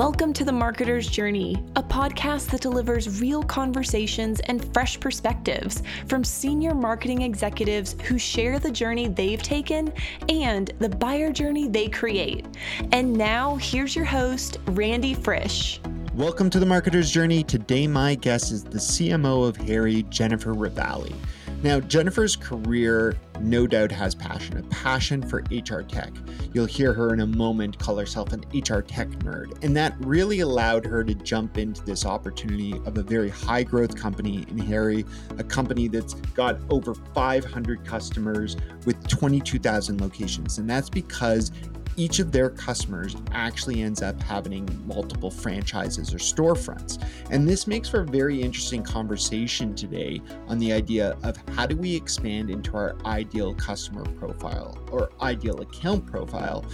Welcome to The Marketer's Journey, a podcast that delivers real conversations and fresh perspectives from senior marketing executives who share the journey they've taken and the buyer journey they create. And now, here's your host, Randy Frisch. Welcome to The Marketer's Journey. Today, my guest is the CMO of Harri, Jennifer Ravalli. Now, Jennifer's career no doubt has passion, a passion for HR tech. You'll hear her in a moment call herself an HR tech nerd. And that really allowed her to jump into this opportunity of a very high growth company in Harri, a company that's got over 500 customers with 22,000 locations. And that's because each of their customers actually ends up having multiple franchises or storefronts. And this makes for a very interesting conversation today on the idea of how do we expand into our ideal customer profile or ideal account profile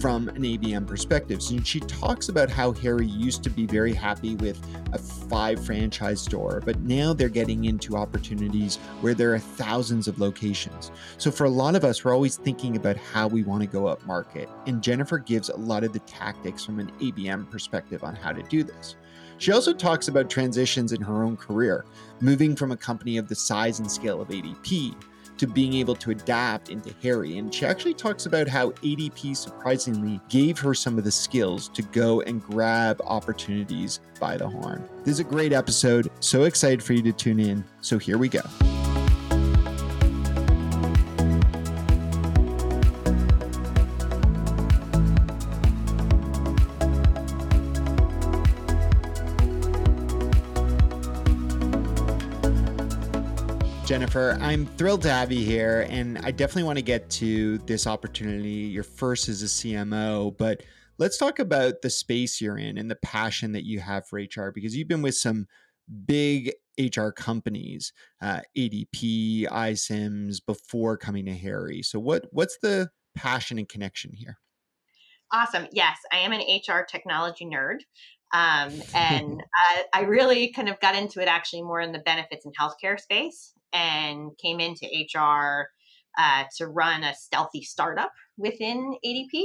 from an ABM perspective. So she talks about how Harri used to be very happy with a five franchise store, but now they're getting into opportunities where there are thousands of locations. So for a lot of us, we're always thinking about how we want to go up market. And Jennifer gives a lot of the tactics from an ABM perspective on how to do this. She also talks about transitions in her own career, moving from a company of the size and scale of ADP to being able to adapt into Harri. And she actually talks about how ADP surprisingly gave her some of the skills to go and grab opportunities by the horn. This is a great episode. So excited for you to tune in. So here we go. Jennifer. I'm thrilled to have you here, and I definitely want to get to this opportunity. Your first as a CMO, but let's talk about the space you're in and the passion that you have for HR because you've been with some big HR companies, uh, ADP, iCIMS, before coming to Harri. So, what what's the passion and connection here? Awesome. Yes, I am an HR technology nerd. Um, and I, I, really kind of got into it actually more in the benefits and healthcare space and came into HR uh, to run a stealthy startup within ADP.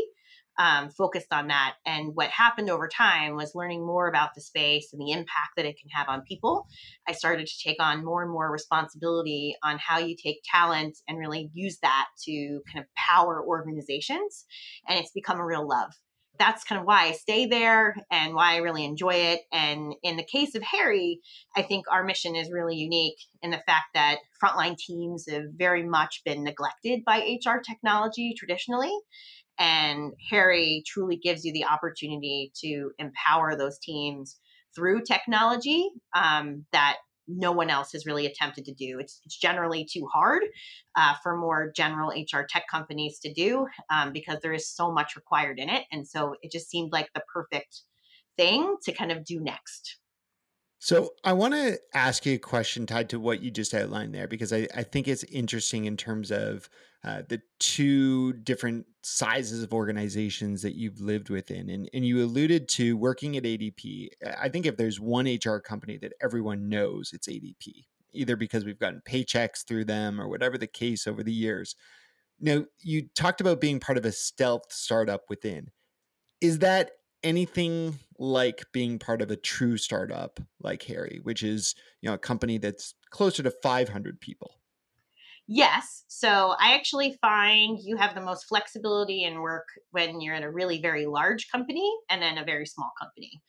Um, focused on that. And what happened over time was learning more about the space and the impact that it can have on people. I started to take on more and more responsibility on how you take talent and really use that to kind of power organizations. And it's become a real love that's kind of why I stay there and why I really enjoy it. And in the case of Harri, I think our mission is really unique in the fact that frontline teams have very much been neglected by HR technology traditionally. And Harri truly gives you the opportunity to empower those teams through technology um, that no one else has really attempted to do. It's, it's generally too hard uh, for more general HR tech companies to do um, because there is so much required in it. And so it just seemed like the perfect thing to kind of do next. So I want to ask you a question tied to what you just outlined there, because I, I think it's interesting in terms of uh, the two different sizes of organizations that you've lived within. And, and you alluded to working at ADP. I think if there's one HR company that everyone knows, it's ADP, either because we've gotten paychecks through them or whatever the case over the years. Now, you talked about being part of a stealth startup within. Is that anything like being part of a true startup like Harri, which is, you know, a company that's closer to 500 people? Yes. So I actually find you have the most flexibility in work when you're in a really very large company and then a very small company.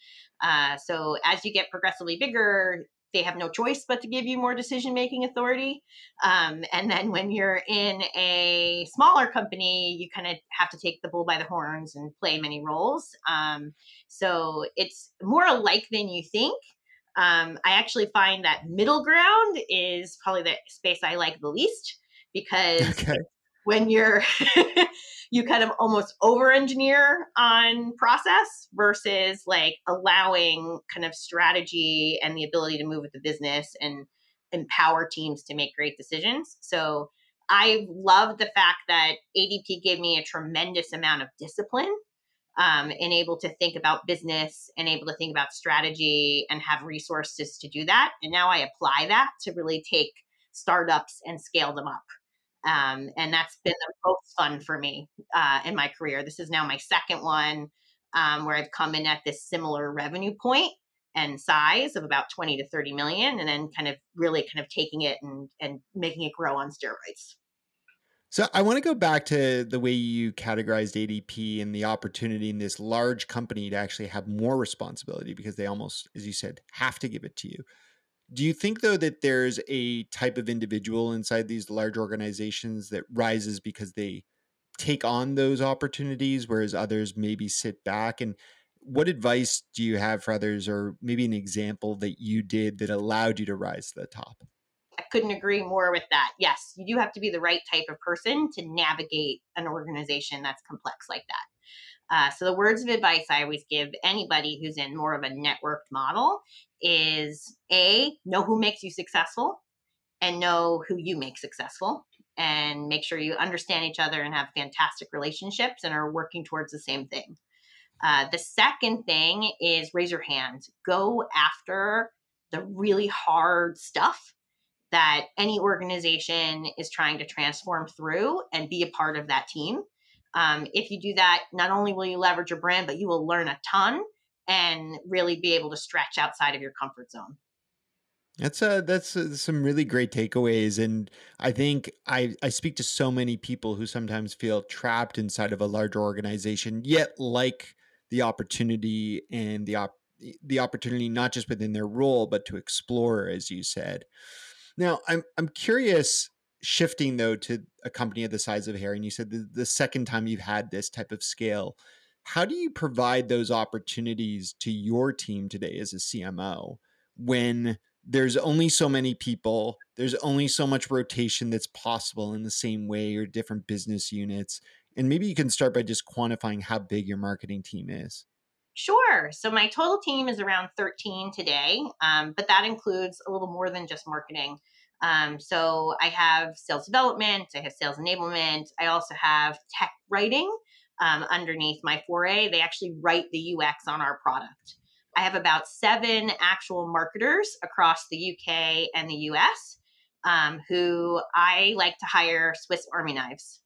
Uh, so as you get progressively bigger, they have no choice but to give you more decision making authority. Um, and then when you're in a smaller company, you kind of have to take the bull by the horns and play many roles. Um, so it's more alike than you think. Um, I actually find that middle ground is probably the space I like the least because okay. when you're you kind of almost over engineer on process versus like allowing kind of strategy and the ability to move with the business and empower teams to make great decisions. So I love the fact that ADP gave me a tremendous amount of discipline um, and able to think about business and able to think about strategy and have resources to do that. And now I apply that to really take startups and scale them up. Um, and that's been the most fun for me uh, in my career. This is now my second one. um, where I've come in at this similar revenue point and size of about 20 to 30 million, and then kind of really kind of taking it and, and making it grow on steroids. So I want to go back to the way you categorized ADP and the opportunity in this large company to actually have more responsibility because they almost, as you said, have to give it to you. Do you think though that there's a type of individual inside these large organizations that rises because they take on those opportunities, whereas others maybe sit back? And what advice do you have for others, or maybe an example that you did that allowed you to rise to the top? Couldn't agree more with that. Yes, you do have to be the right type of person to navigate an organization that's complex like that. Uh, so, the words of advice I always give anybody who's in more of a networked model is A, know who makes you successful and know who you make successful and make sure you understand each other and have fantastic relationships and are working towards the same thing. Uh, the second thing is raise your hand. Go after the really hard stuff that any organization is trying to transform through and be a part of that team. Um, if you do that, not only will you leverage your brand, but you will learn a ton and really be able to stretch outside of your comfort zone. That's uh that's uh, some really great takeaways and I think I I speak to so many people who sometimes feel trapped inside of a larger organization yet like the opportunity and the op- the opportunity not just within their role but to explore as you said. Now, I'm I'm curious shifting though to a company of the size of Harri and you said the, the second time you've had this type of scale how do you provide those opportunities to your team today as a CMO when there's only so many people, there's only so much rotation that's possible in the same way or different business units? And maybe you can start by just quantifying how big your marketing team is. Sure. So my total team is around 13 today, um, but that includes a little more than just marketing. Um, so I have sales development, I have sales enablement, I also have tech writing um, underneath my foray. They actually write the UX on our product. I have about seven actual marketers across the UK and the US um, who I like to hire Swiss Army knives.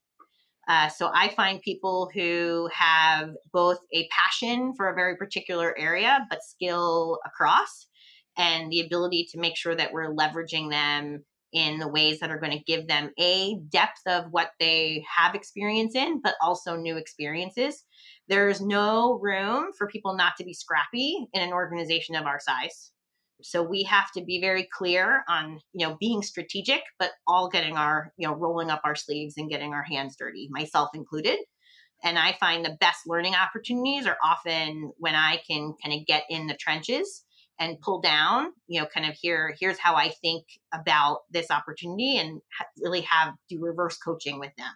Uh, so I find people who have both a passion for a very particular area, but skill across, and the ability to make sure that we're leveraging them in the ways that are going to give them a depth of what they have experience in, but also new experiences. There's no room for people not to be scrappy in an organization of our size. So we have to be very clear on, you know, being strategic, but all getting our, you know, rolling up our sleeves and getting our hands dirty, myself included. And I find the best learning opportunities are often when I can kind of get in the trenches and pull down you know kind of here here's how i think about this opportunity and really have do reverse coaching with them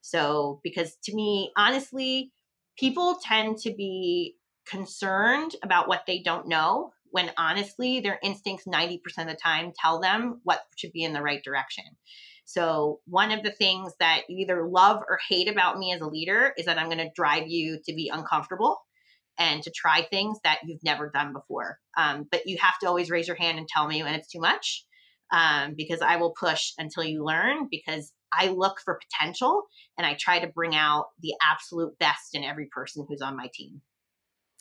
so because to me honestly people tend to be concerned about what they don't know when honestly their instincts 90% of the time tell them what should be in the right direction so one of the things that you either love or hate about me as a leader is that i'm going to drive you to be uncomfortable and to try things that you've never done before. Um, but you have to always raise your hand and tell me when it's too much um, because I will push until you learn because I look for potential and I try to bring out the absolute best in every person who's on my team.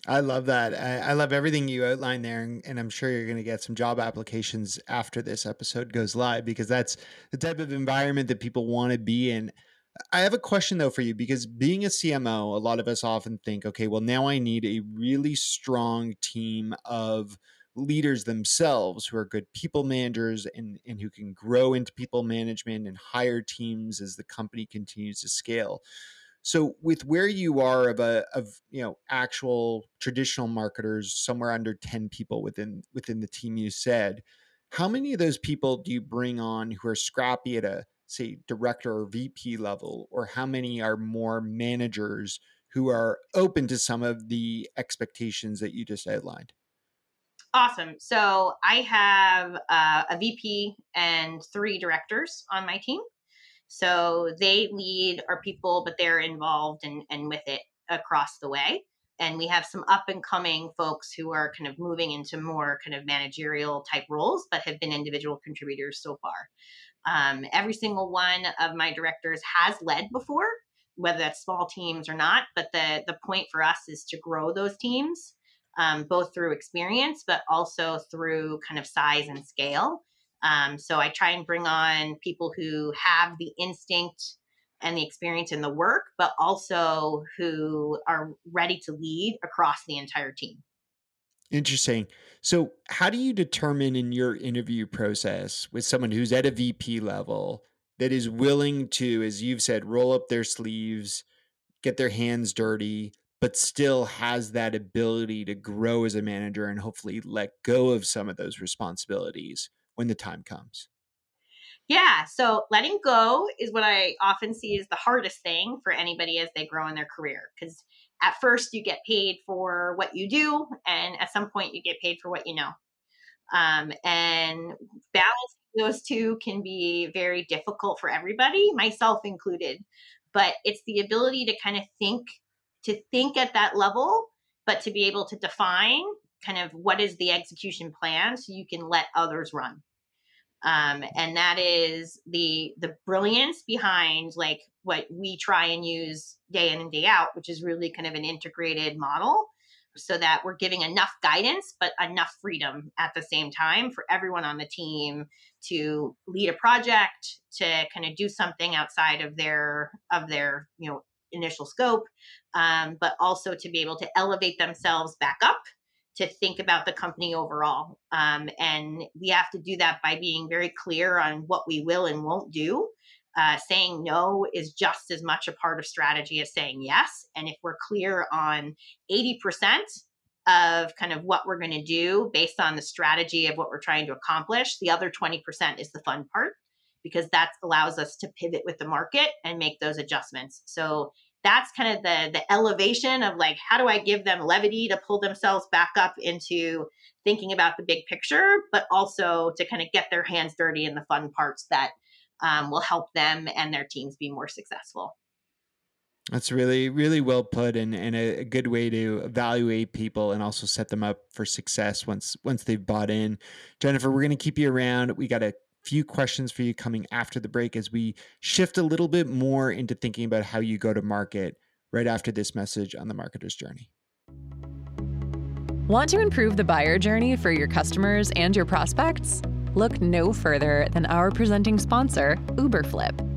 I love that. I, I love everything you outlined there, and, and I'm sure you're going to get some job applications after this episode goes live because that's the type of environment that people want to be in. I have a question though for you because being a CMO, a lot of us often think, okay, well, now I need a really strong team of leaders themselves who are good people managers and, and who can grow into people management and hire teams as the company continues to scale. So with where you are of a of you know actual traditional marketers somewhere under 10 people within within the team you said, how many of those people do you bring on who are scrappy at a say director or VP level, or how many are more managers who are open to some of the expectations that you just outlined? Awesome. So I have uh, a VP and three directors on my team. So they lead our people, but they're involved and, and with it across the way. And we have some up and coming folks who are kind of moving into more kind of managerial type roles, but have been individual contributors so far. Um, every single one of my directors has led before, whether that's small teams or not. But the the point for us is to grow those teams, um, both through experience, but also through kind of size and scale. Um, so I try and bring on people who have the instinct and the experience in the work, but also who are ready to lead across the entire team. Interesting. So, how do you determine in your interview process with someone who's at a VP level that is willing to, as you've said, roll up their sleeves, get their hands dirty, but still has that ability to grow as a manager and hopefully let go of some of those responsibilities when the time comes? Yeah, so letting go is what I often see as the hardest thing for anybody as they grow in their career because at first you get paid for what you do, and at some point you get paid for what you know. Um, and balancing those two can be very difficult for everybody, myself included. But it's the ability to kind of think, to think at that level, but to be able to define kind of what is the execution plan so you can let others run. Um, and that is the the brilliance behind like what we try and use day in and day out which is really kind of an integrated model so that we're giving enough guidance but enough freedom at the same time for everyone on the team to lead a project to kind of do something outside of their of their you know initial scope um, but also to be able to elevate themselves back up to think about the company overall. Um, and we have to do that by being very clear on what we will and won't do. Uh, saying no is just as much a part of strategy as saying yes. And if we're clear on 80% of kind of what we're going to do based on the strategy of what we're trying to accomplish, the other 20% is the fun part because that allows us to pivot with the market and make those adjustments. So that's kind of the the elevation of like how do I give them levity to pull themselves back up into thinking about the big picture, but also to kind of get their hands dirty in the fun parts that um, will help them and their teams be more successful. That's really, really well put and, and a, good way to evaluate people and also set them up for success once once they've bought in. Jennifer, we're gonna keep you around. We got a few questions for you coming after the break as we shift a little bit more into thinking about how you go to market right after this message on the marketer's journey. Want to improve the buyer journey for your customers and your prospects? Look no further than our presenting sponsor, Uberflip.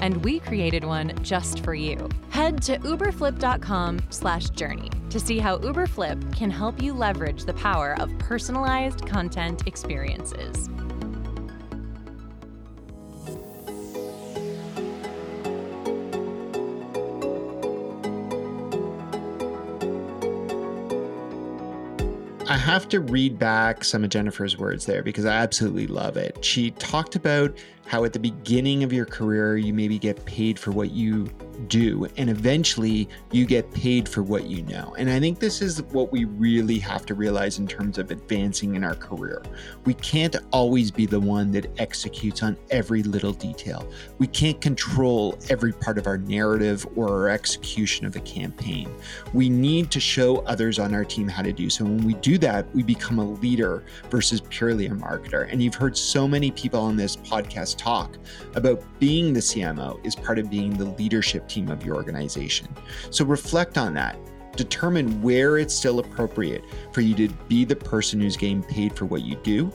and we created one just for you. Head to uberflip.com/journey to see how Uberflip can help you leverage the power of personalized content experiences. I have to read back some of Jennifer's words there because I absolutely love it. She talked about how at the beginning of your career, you maybe get paid for what you do, and eventually you get paid for what you know. And I think this is what we really have to realize in terms of advancing in our career. We can't always be the one that executes on every little detail. We can't control every part of our narrative or our execution of a campaign. We need to show others on our team how to do so. When we do that, we become a leader versus purely a marketer. And you've heard so many people on this podcast talk about being the CMO is part of being the leadership team of your organization. So reflect on that. Determine where it's still appropriate for you to be the person who's getting paid for what you do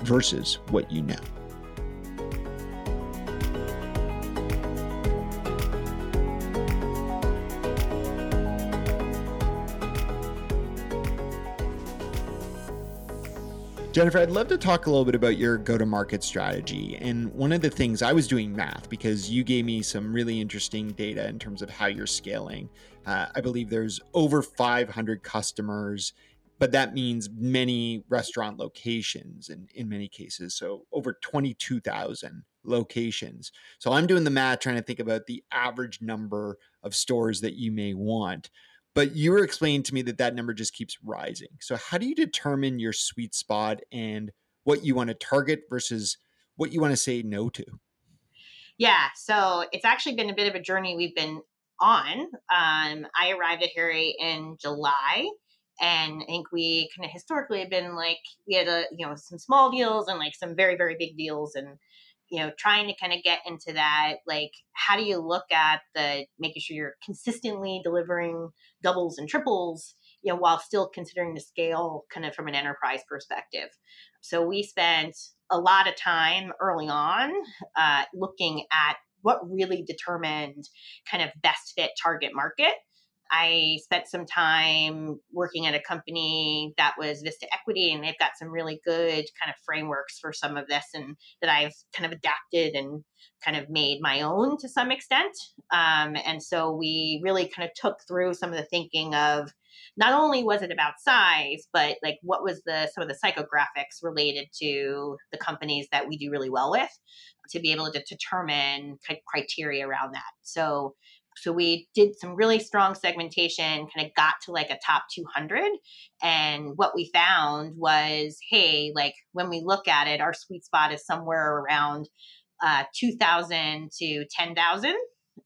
versus what you know. Jennifer, I'd love to talk a little bit about your go to market strategy. And one of the things I was doing math because you gave me some really interesting data in terms of how you're scaling. Uh, I believe there's over 500 customers, but that means many restaurant locations in, in many cases. So over 22,000 locations. So I'm doing the math trying to think about the average number of stores that you may want. But you were explaining to me that that number just keeps rising. So how do you determine your sweet spot and what you want to target versus what you want to say no to? Yeah, so it's actually been a bit of a journey we've been on. Um, I arrived at Harri in July, and I think we kind of historically have been like we had a you know some small deals and like some very very big deals, and you know trying to kind of get into that like how do you look at the making sure you're consistently delivering doubles and triples you know while still considering the scale kind of from an enterprise perspective? So we spent a lot of time early on uh, looking at what really determined kind of best fit target market I spent some time working at a company that was Vista Equity, and they've got some really good kind of frameworks for some of this, and that I've kind of adapted and kind of made my own to some extent. Um, and so we really kind of took through some of the thinking of not only was it about size, but like what was the some of the psychographics related to the companies that we do really well with to be able to determine criteria around that. So so we did some really strong segmentation, kind of got to like a top 200. And what we found was, hey, like when we look at it, our sweet spot is somewhere around uh, 2,000 to 10,000.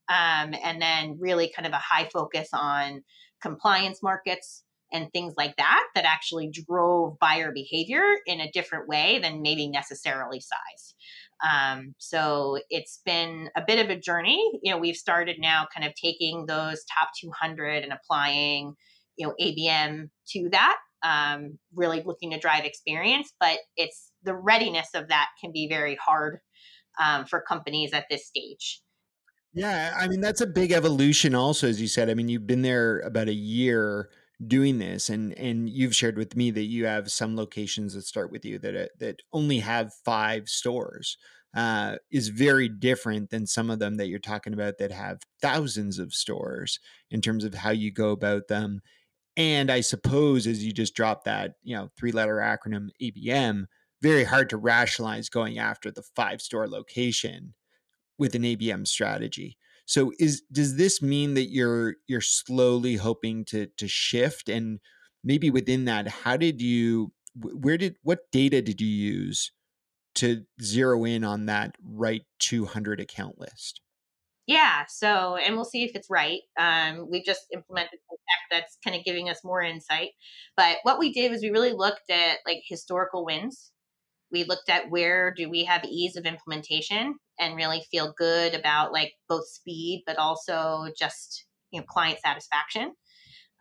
Um, and then really kind of a high focus on compliance markets and things like that that actually drove buyer behavior in a different way than maybe necessarily size. Um, so it's been a bit of a journey. You know, we've started now kind of taking those top 200 and applying, you know, ABM to that, um, really looking to drive experience. But it's the readiness of that can be very hard um, for companies at this stage. Yeah, I mean that's a big evolution. Also, as you said, I mean you've been there about a year doing this and and you've shared with me that you have some locations that start with you that uh, that only have five stores uh, is very different than some of them that you're talking about that have thousands of stores in terms of how you go about them. And i suppose as you just dropped that you know three letter acronym abm very hard to rationalize going after the five store location with an abm strategy so is does this mean that you're you're slowly hoping to to shift and maybe within that how did you where did what data did you use to zero in on that right 200 account list? Yeah, so and we'll see if it's right. Um, we've just implemented some tech that's kind of giving us more insight. But what we did was we really looked at like historical wins. We looked at where do we have ease of implementation and really feel good about like both speed but also just you know client satisfaction.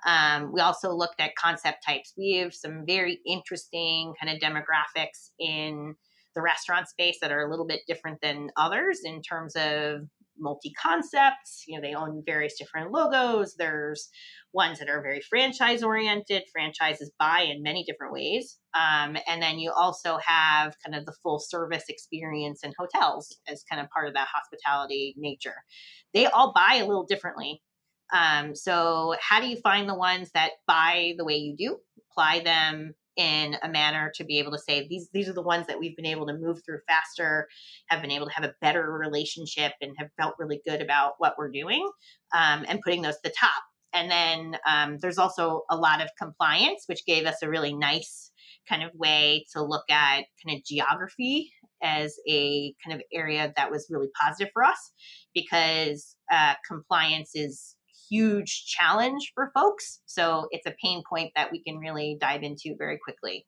Um, we also looked at concept types. We have some very interesting kind of demographics in the restaurant space that are a little bit different than others in terms of multi concepts. You know, they own various different logos. There's ones that are very franchise oriented. Franchises buy in many different ways. Um, and then you also have kind of the full service experience in hotels as kind of part of that hospitality nature. They all buy a little differently. Um, so, how do you find the ones that buy the way you do? Apply them in a manner to be able to say these these are the ones that we've been able to move through faster have been able to have a better relationship and have felt really good about what we're doing um, and putting those to the top. And then um, there's also a lot of compliance which gave us a really nice kind of way to look at kind of geography as a kind of area that was really positive for us because uh, compliance is huge challenge for folks. So it's a pain point that we can really dive into very quickly.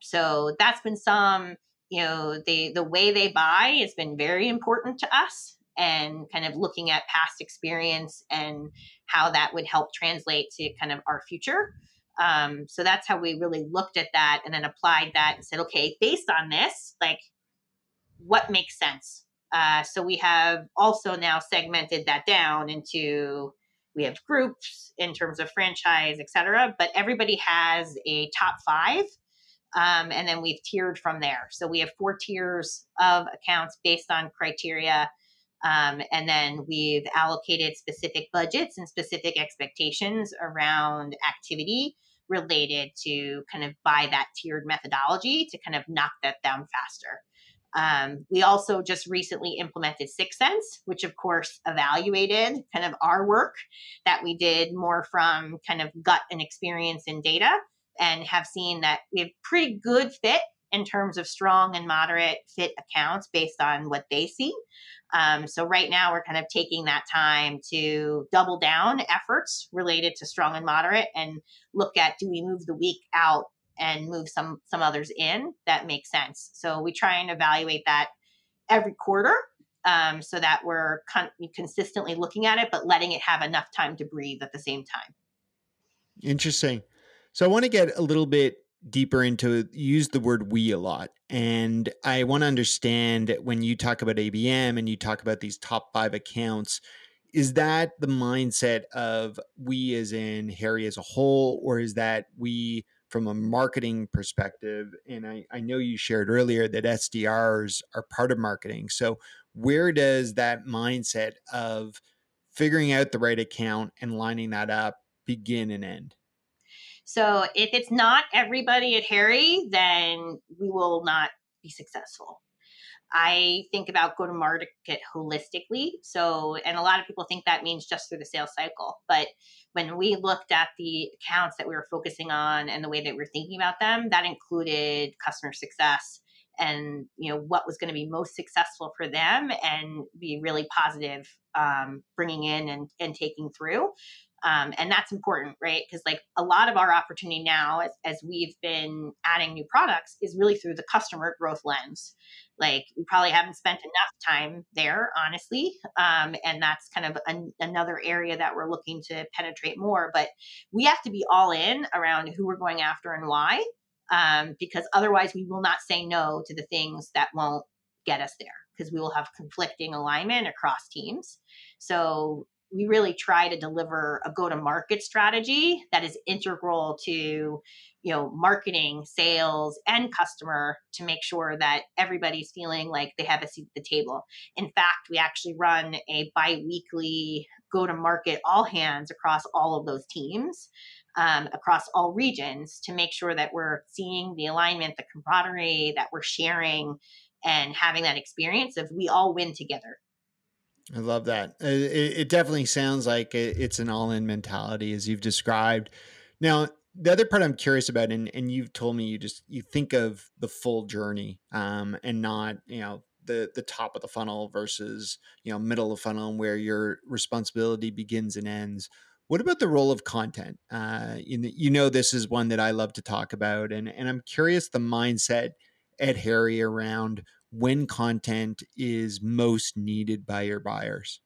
So that's been some, you know, the the way they buy has been very important to us and kind of looking at past experience and how that would help translate to kind of our future. Um, so that's how we really looked at that and then applied that and said, okay, based on this, like what makes sense? Uh, so we have also now segmented that down into we have groups in terms of franchise, et cetera, but everybody has a top five. Um, and then we've tiered from there. So we have four tiers of accounts based on criteria. Um, and then we've allocated specific budgets and specific expectations around activity related to kind of by that tiered methodology to kind of knock that down faster. Um, we also just recently implemented 6sense, which of course evaluated kind of our work that we did more from kind of gut and experience and data, and have seen that we have pretty good fit in terms of strong and moderate fit accounts based on what they see. Um, so right now we're kind of taking that time to double down efforts related to strong and moderate and look at do we move the week out and move some some others in that makes sense. So we try and evaluate that every quarter um, so that we're con- consistently looking at it, but letting it have enough time to breathe at the same time. Interesting. So I want to get a little bit deeper into use the word we a lot and i want to understand when you talk about abm and you talk about these top five accounts is that the mindset of we as in harri as a whole or is that we from a marketing perspective and I, I know you shared earlier that sdrs are part of marketing so where does that mindset of figuring out the right account and lining that up begin and end so if it's not everybody at Harri, then we will not be successful. I think about go to market holistically. So, and a lot of people think that means just through the sales cycle. But when we looked at the accounts that we were focusing on and the way that we are thinking about them, that included customer success and you know what was going to be most successful for them and be really positive um, bringing in and, and taking through um, and that's important right? Because like a lot of our opportunity now as, as we've been adding new products is really through the customer growth lens. Like we probably haven't spent enough time there honestly um, and that's kind of an, another area that we're looking to penetrate more but we have to be all in around who we're going after and why um, because otherwise we will not say no to the things that won't get us there because we will have conflicting alignment across teams. So we really try to deliver a go to market strategy that is integral to you know marketing sales and customer to make sure that everybody's feeling like they have a seat at the table. In fact we actually run a bi-weekly go to market all hands across all of those teams um, across all regions to make sure that we're seeing the alignment the camaraderie that we're sharing and having that experience of we all win together I love that. Uh, it, it definitely sounds like it's an all in mentality as you've described. Now, the other part I'm curious about, and, and you've told me you just you think of the full journey um, and not, you know, the the top of the funnel versus you know middle of the funnel where your responsibility begins and ends what about the role of content uh, you, you know this is one that i love to talk about and and i'm curious the mindset at harri around when content is most needed by your buyers?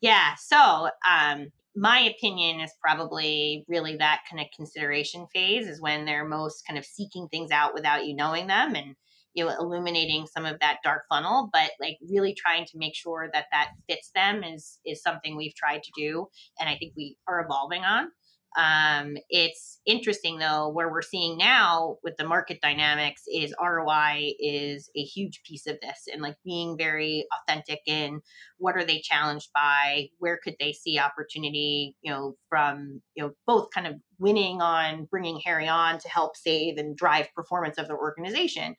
Yeah. So, um, my opinion is probably really that kind of consideration phase is when they're most kind of seeking things out without you knowing them and you know illuminating some of that dark funnel but like really trying to make sure that that fits them is is something we've tried to do and i think we are evolving on um, it's interesting though, where we're seeing now with the market dynamics is ROI is a huge piece of this and like being very authentic in what are they challenged by, where could they see opportunity, you know, from, you know, both kind of winning on bringing Harri on to help save and drive performance of the organization,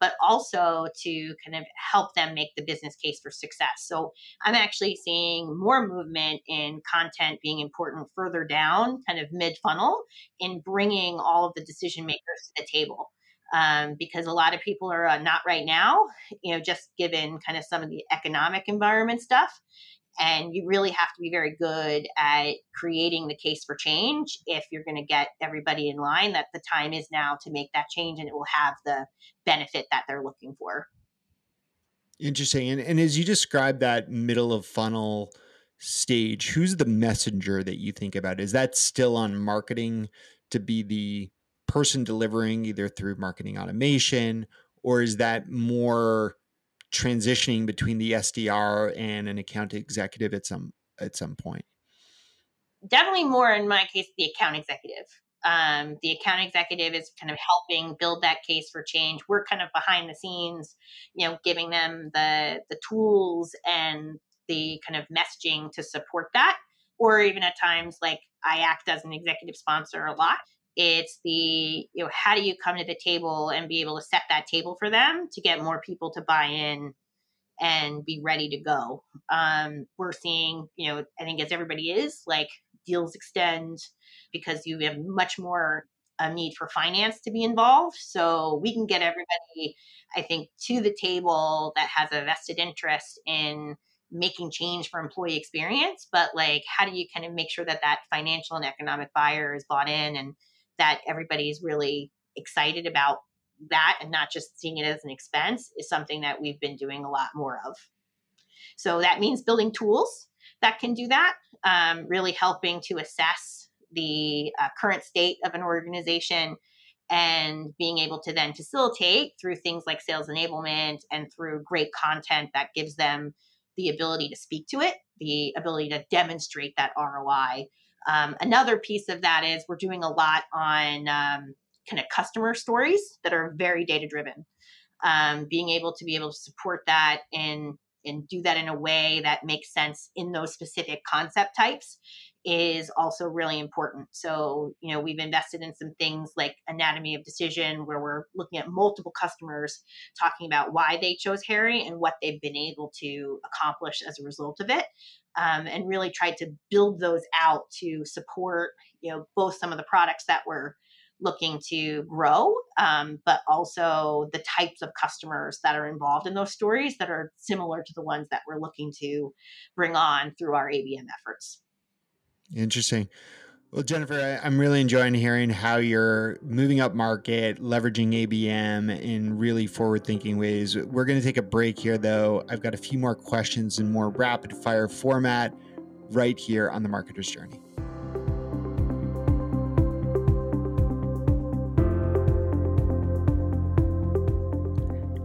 but also to kind of help them make the business case for success. So I'm actually seeing more movement in content being important further down, kind of mid funnel, in bringing all of the decision makers to the table. Um, because a lot of people are uh, not right now, you know, just given kind of some of the economic environment stuff and you really have to be very good at creating the case for change if you're going to get everybody in line that the time is now to make that change and it will have the benefit that they're looking for. Interesting. And, and as you describe that middle of funnel stage, who's the messenger that you think about? Is that still on marketing to be the person delivering either through marketing automation, or is that more transitioning between the SDR and an account executive at some at some point? Definitely more in my case, the account executive. Um, the account executive is kind of helping build that case for change. We're kind of behind the scenes, you know, giving them the the tools and the kind of messaging to support that. Or even at times, like I act as an executive sponsor a lot It's the, you know, how do you come to the table and be able to set that table for them to get more people to buy in and be ready to go. Um, we're seeing, you know, I think as everybody is, like deals extend because you have much more a need for finance to be involved. So we can get everybody, I think, to the table that has a vested interest in making change for employee experience. But like, how do you kind of make sure that that financial and economic buyer is bought in and that everybody's really excited about that and not just seeing it as an expense is something that we've been doing a lot more of. So that means building tools that can do that, um, really helping to assess the uh, current state of an organization and being able to then facilitate through things like sales enablement and through great content that gives them the ability to speak to it, the ability to demonstrate that ROI. Um, another piece of that is we're doing a lot on um, kind of customer stories that are very data driven. Um, being able to be able to support that and and do that in a way that makes sense in those specific concept types is also really important. So, you know, we've invested in some things like anatomy of decision where we're looking at multiple customers talking about why they chose Harri and what they've been able to accomplish as a result of it. Um, and really tried to build those out to support, you know, both some of the products that we're looking to grow, um, but also the types of customers that are involved in those stories that are similar to the ones that we're looking to bring on through our ABM efforts. Interesting. Well, Jennifer, I'm really enjoying hearing how you're moving up market, leveraging ABM in really forward thinking ways. We're going to take a break here, though. I've got a few more questions in more rapid fire format right here on the Marketer's Journey.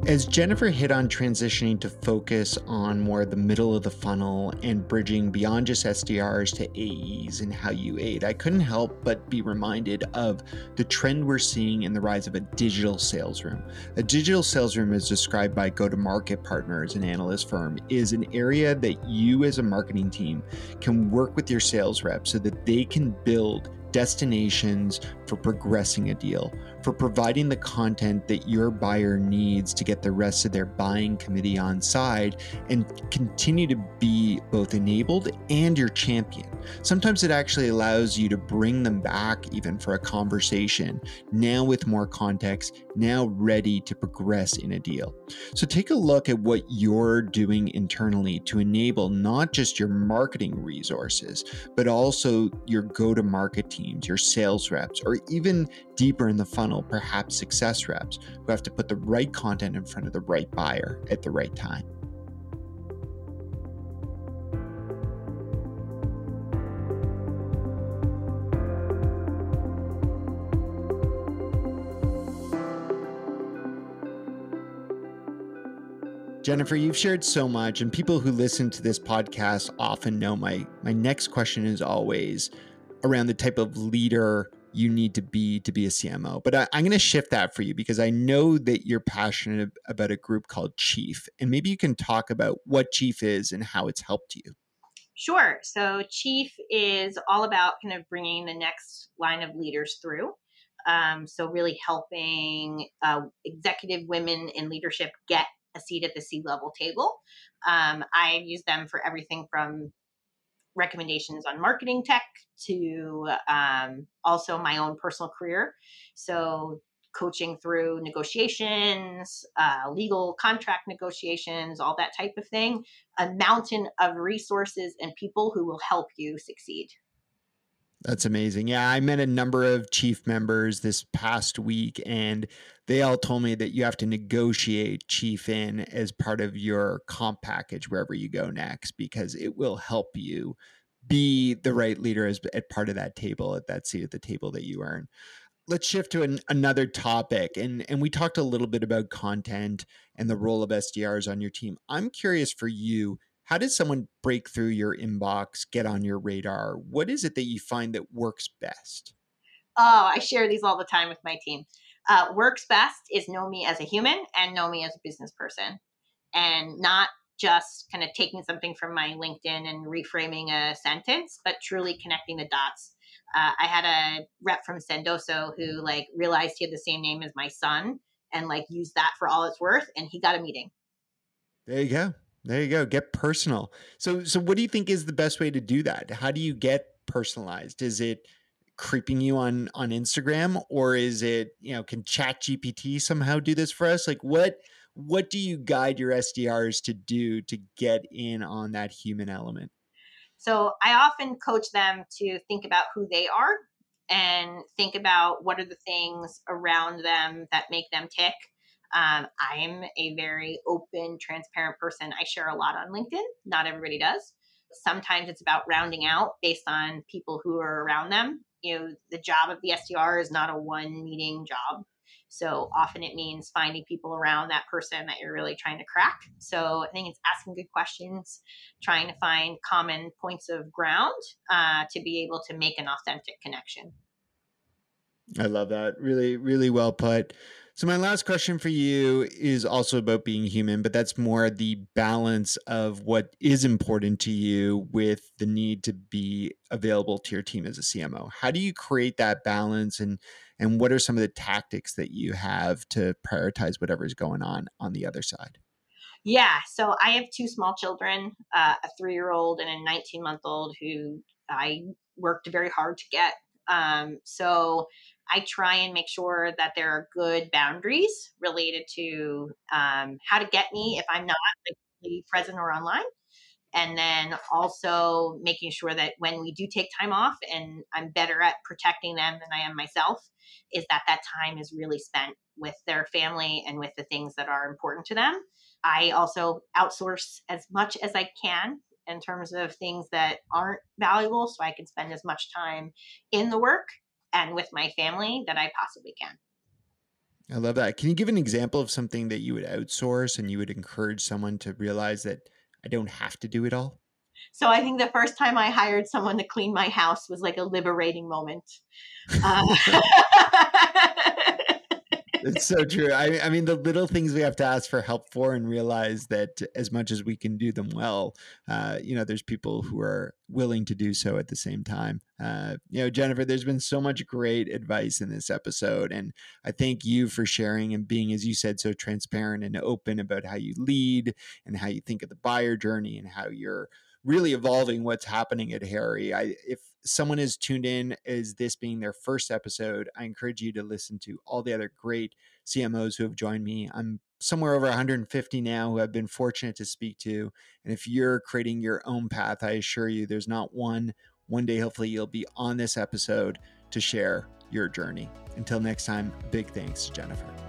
As Jennifer hit on transitioning to focus on more the middle of the funnel and bridging beyond just SDRs to AEs and how you aid, I couldn't help but be reminded of the trend we're seeing in the rise of a digital sales room. A digital sales room, as described by Go to Market Partners, an analyst firm, is an area that you as a marketing team can work with your sales reps so that they can build destinations for progressing a deal, for providing the content that your buyer needs to get the rest of their buying committee on side and continue to be both enabled and your champion. Sometimes it actually allows you to bring them back even for a conversation, now with more context, now ready to progress in a deal. So take a look at what you're doing internally to enable not just your marketing resources, but also your go to market teams, your sales reps, or even deeper in the funnel, perhaps success reps who have to put the right content in front of the right buyer at the right time. Jennifer, you've shared so much, and people who listen to this podcast often know my my next question is always around the type of leader you need to be to be a CMO. But I, am going to shift that for you because I know that you're passionate about a group called Chief, and maybe you can talk about what Chief is and how it's helped you. Sure. So Chief is all about kind of bringing the next line of leaders through. Um, so really helping uh, executive women in leadership get a seat at the C level table. Um, I use them for everything from recommendations on marketing tech to um, also my own personal career. So, coaching through negotiations, uh, legal contract negotiations, all that type of thing. A mountain of resources and people who will help you succeed. That's amazing. Yeah, I met a number of chief members this past week, and they all told me that you have to negotiate chief in as part of your comp package wherever you go next because it will help you be the right leader as at part of that table at that seat at the table that you earn let's shift to an, another topic and and we talked a little bit about content and the role of sdrs on your team i'm curious for you how does someone break through your inbox, get on your radar? What is it that you find that works best? Oh, I share these all the time with my team. Uh, works best is know me as a human and know me as a business person, and not just kind of taking something from my LinkedIn and reframing a sentence, but truly connecting the dots. Uh, I had a rep from Sendoso who like realized he had the same name as my son and like used that for all it's worth, and he got a meeting. There you go. There you go. Get personal. So, so what do you think is the best way to do that? How do you get personalized? Is it creeping you on on Instagram, or is it you know can Chat GPT somehow do this for us? Like what what do you guide your SDRs to do to get in on that human element? So I often coach them to think about who they are and think about what are the things around them that make them tick. Um, I'm a very open, transparent person. I share a lot on LinkedIn. Not everybody does. Sometimes it's about rounding out based on people who are around them. You know, the job of the SDR is not a one meeting job. So often it means finding people around that person that you're really trying to crack. So I think it's asking good questions, trying to find common points of ground uh, to be able to make an authentic connection. I love that. Really, really well put. So, my last question for you is also about being human, but that's more the balance of what is important to you with the need to be available to your team as a CMO. How do you create that balance and and what are some of the tactics that you have to prioritize whatever is going on on the other side? Yeah, so I have two small children, uh, a three year old and a 19 month old who I worked very hard to get. Um, so I try and make sure that there are good boundaries related to um, how to get me if I'm not like, present or online. And then also making sure that when we do take time off and I'm better at protecting them than I am myself, is that that time is really spent with their family and with the things that are important to them. I also outsource as much as I can in terms of things that aren't valuable so I can spend as much time in the work and with my family that I possibly can. I love that. Can you give an example of something that you would outsource and you would encourage someone to realize that I don't have to do it all? So I think the first time I hired someone to clean my house was like a liberating moment. Uh, it's so true. I, I mean, the little things we have to ask for help for and realize that as much as we can do them well, uh, you know, there's people who are willing to do so at the same time. Uh, you know, Jennifer, there's been so much great advice in this episode. And I thank you for sharing and being, as you said, so transparent and open about how you lead and how you think of the buyer journey and how you're really evolving what's happening at Harri. I if someone is tuned in as this being their first episode, I encourage you to listen to all the other great CMOs who have joined me. I'm somewhere over 150 now who I've been fortunate to speak to. And if you're creating your own path, I assure you there's not one. One day, hopefully, you'll be on this episode to share your journey. Until next time, big thanks Jennifer.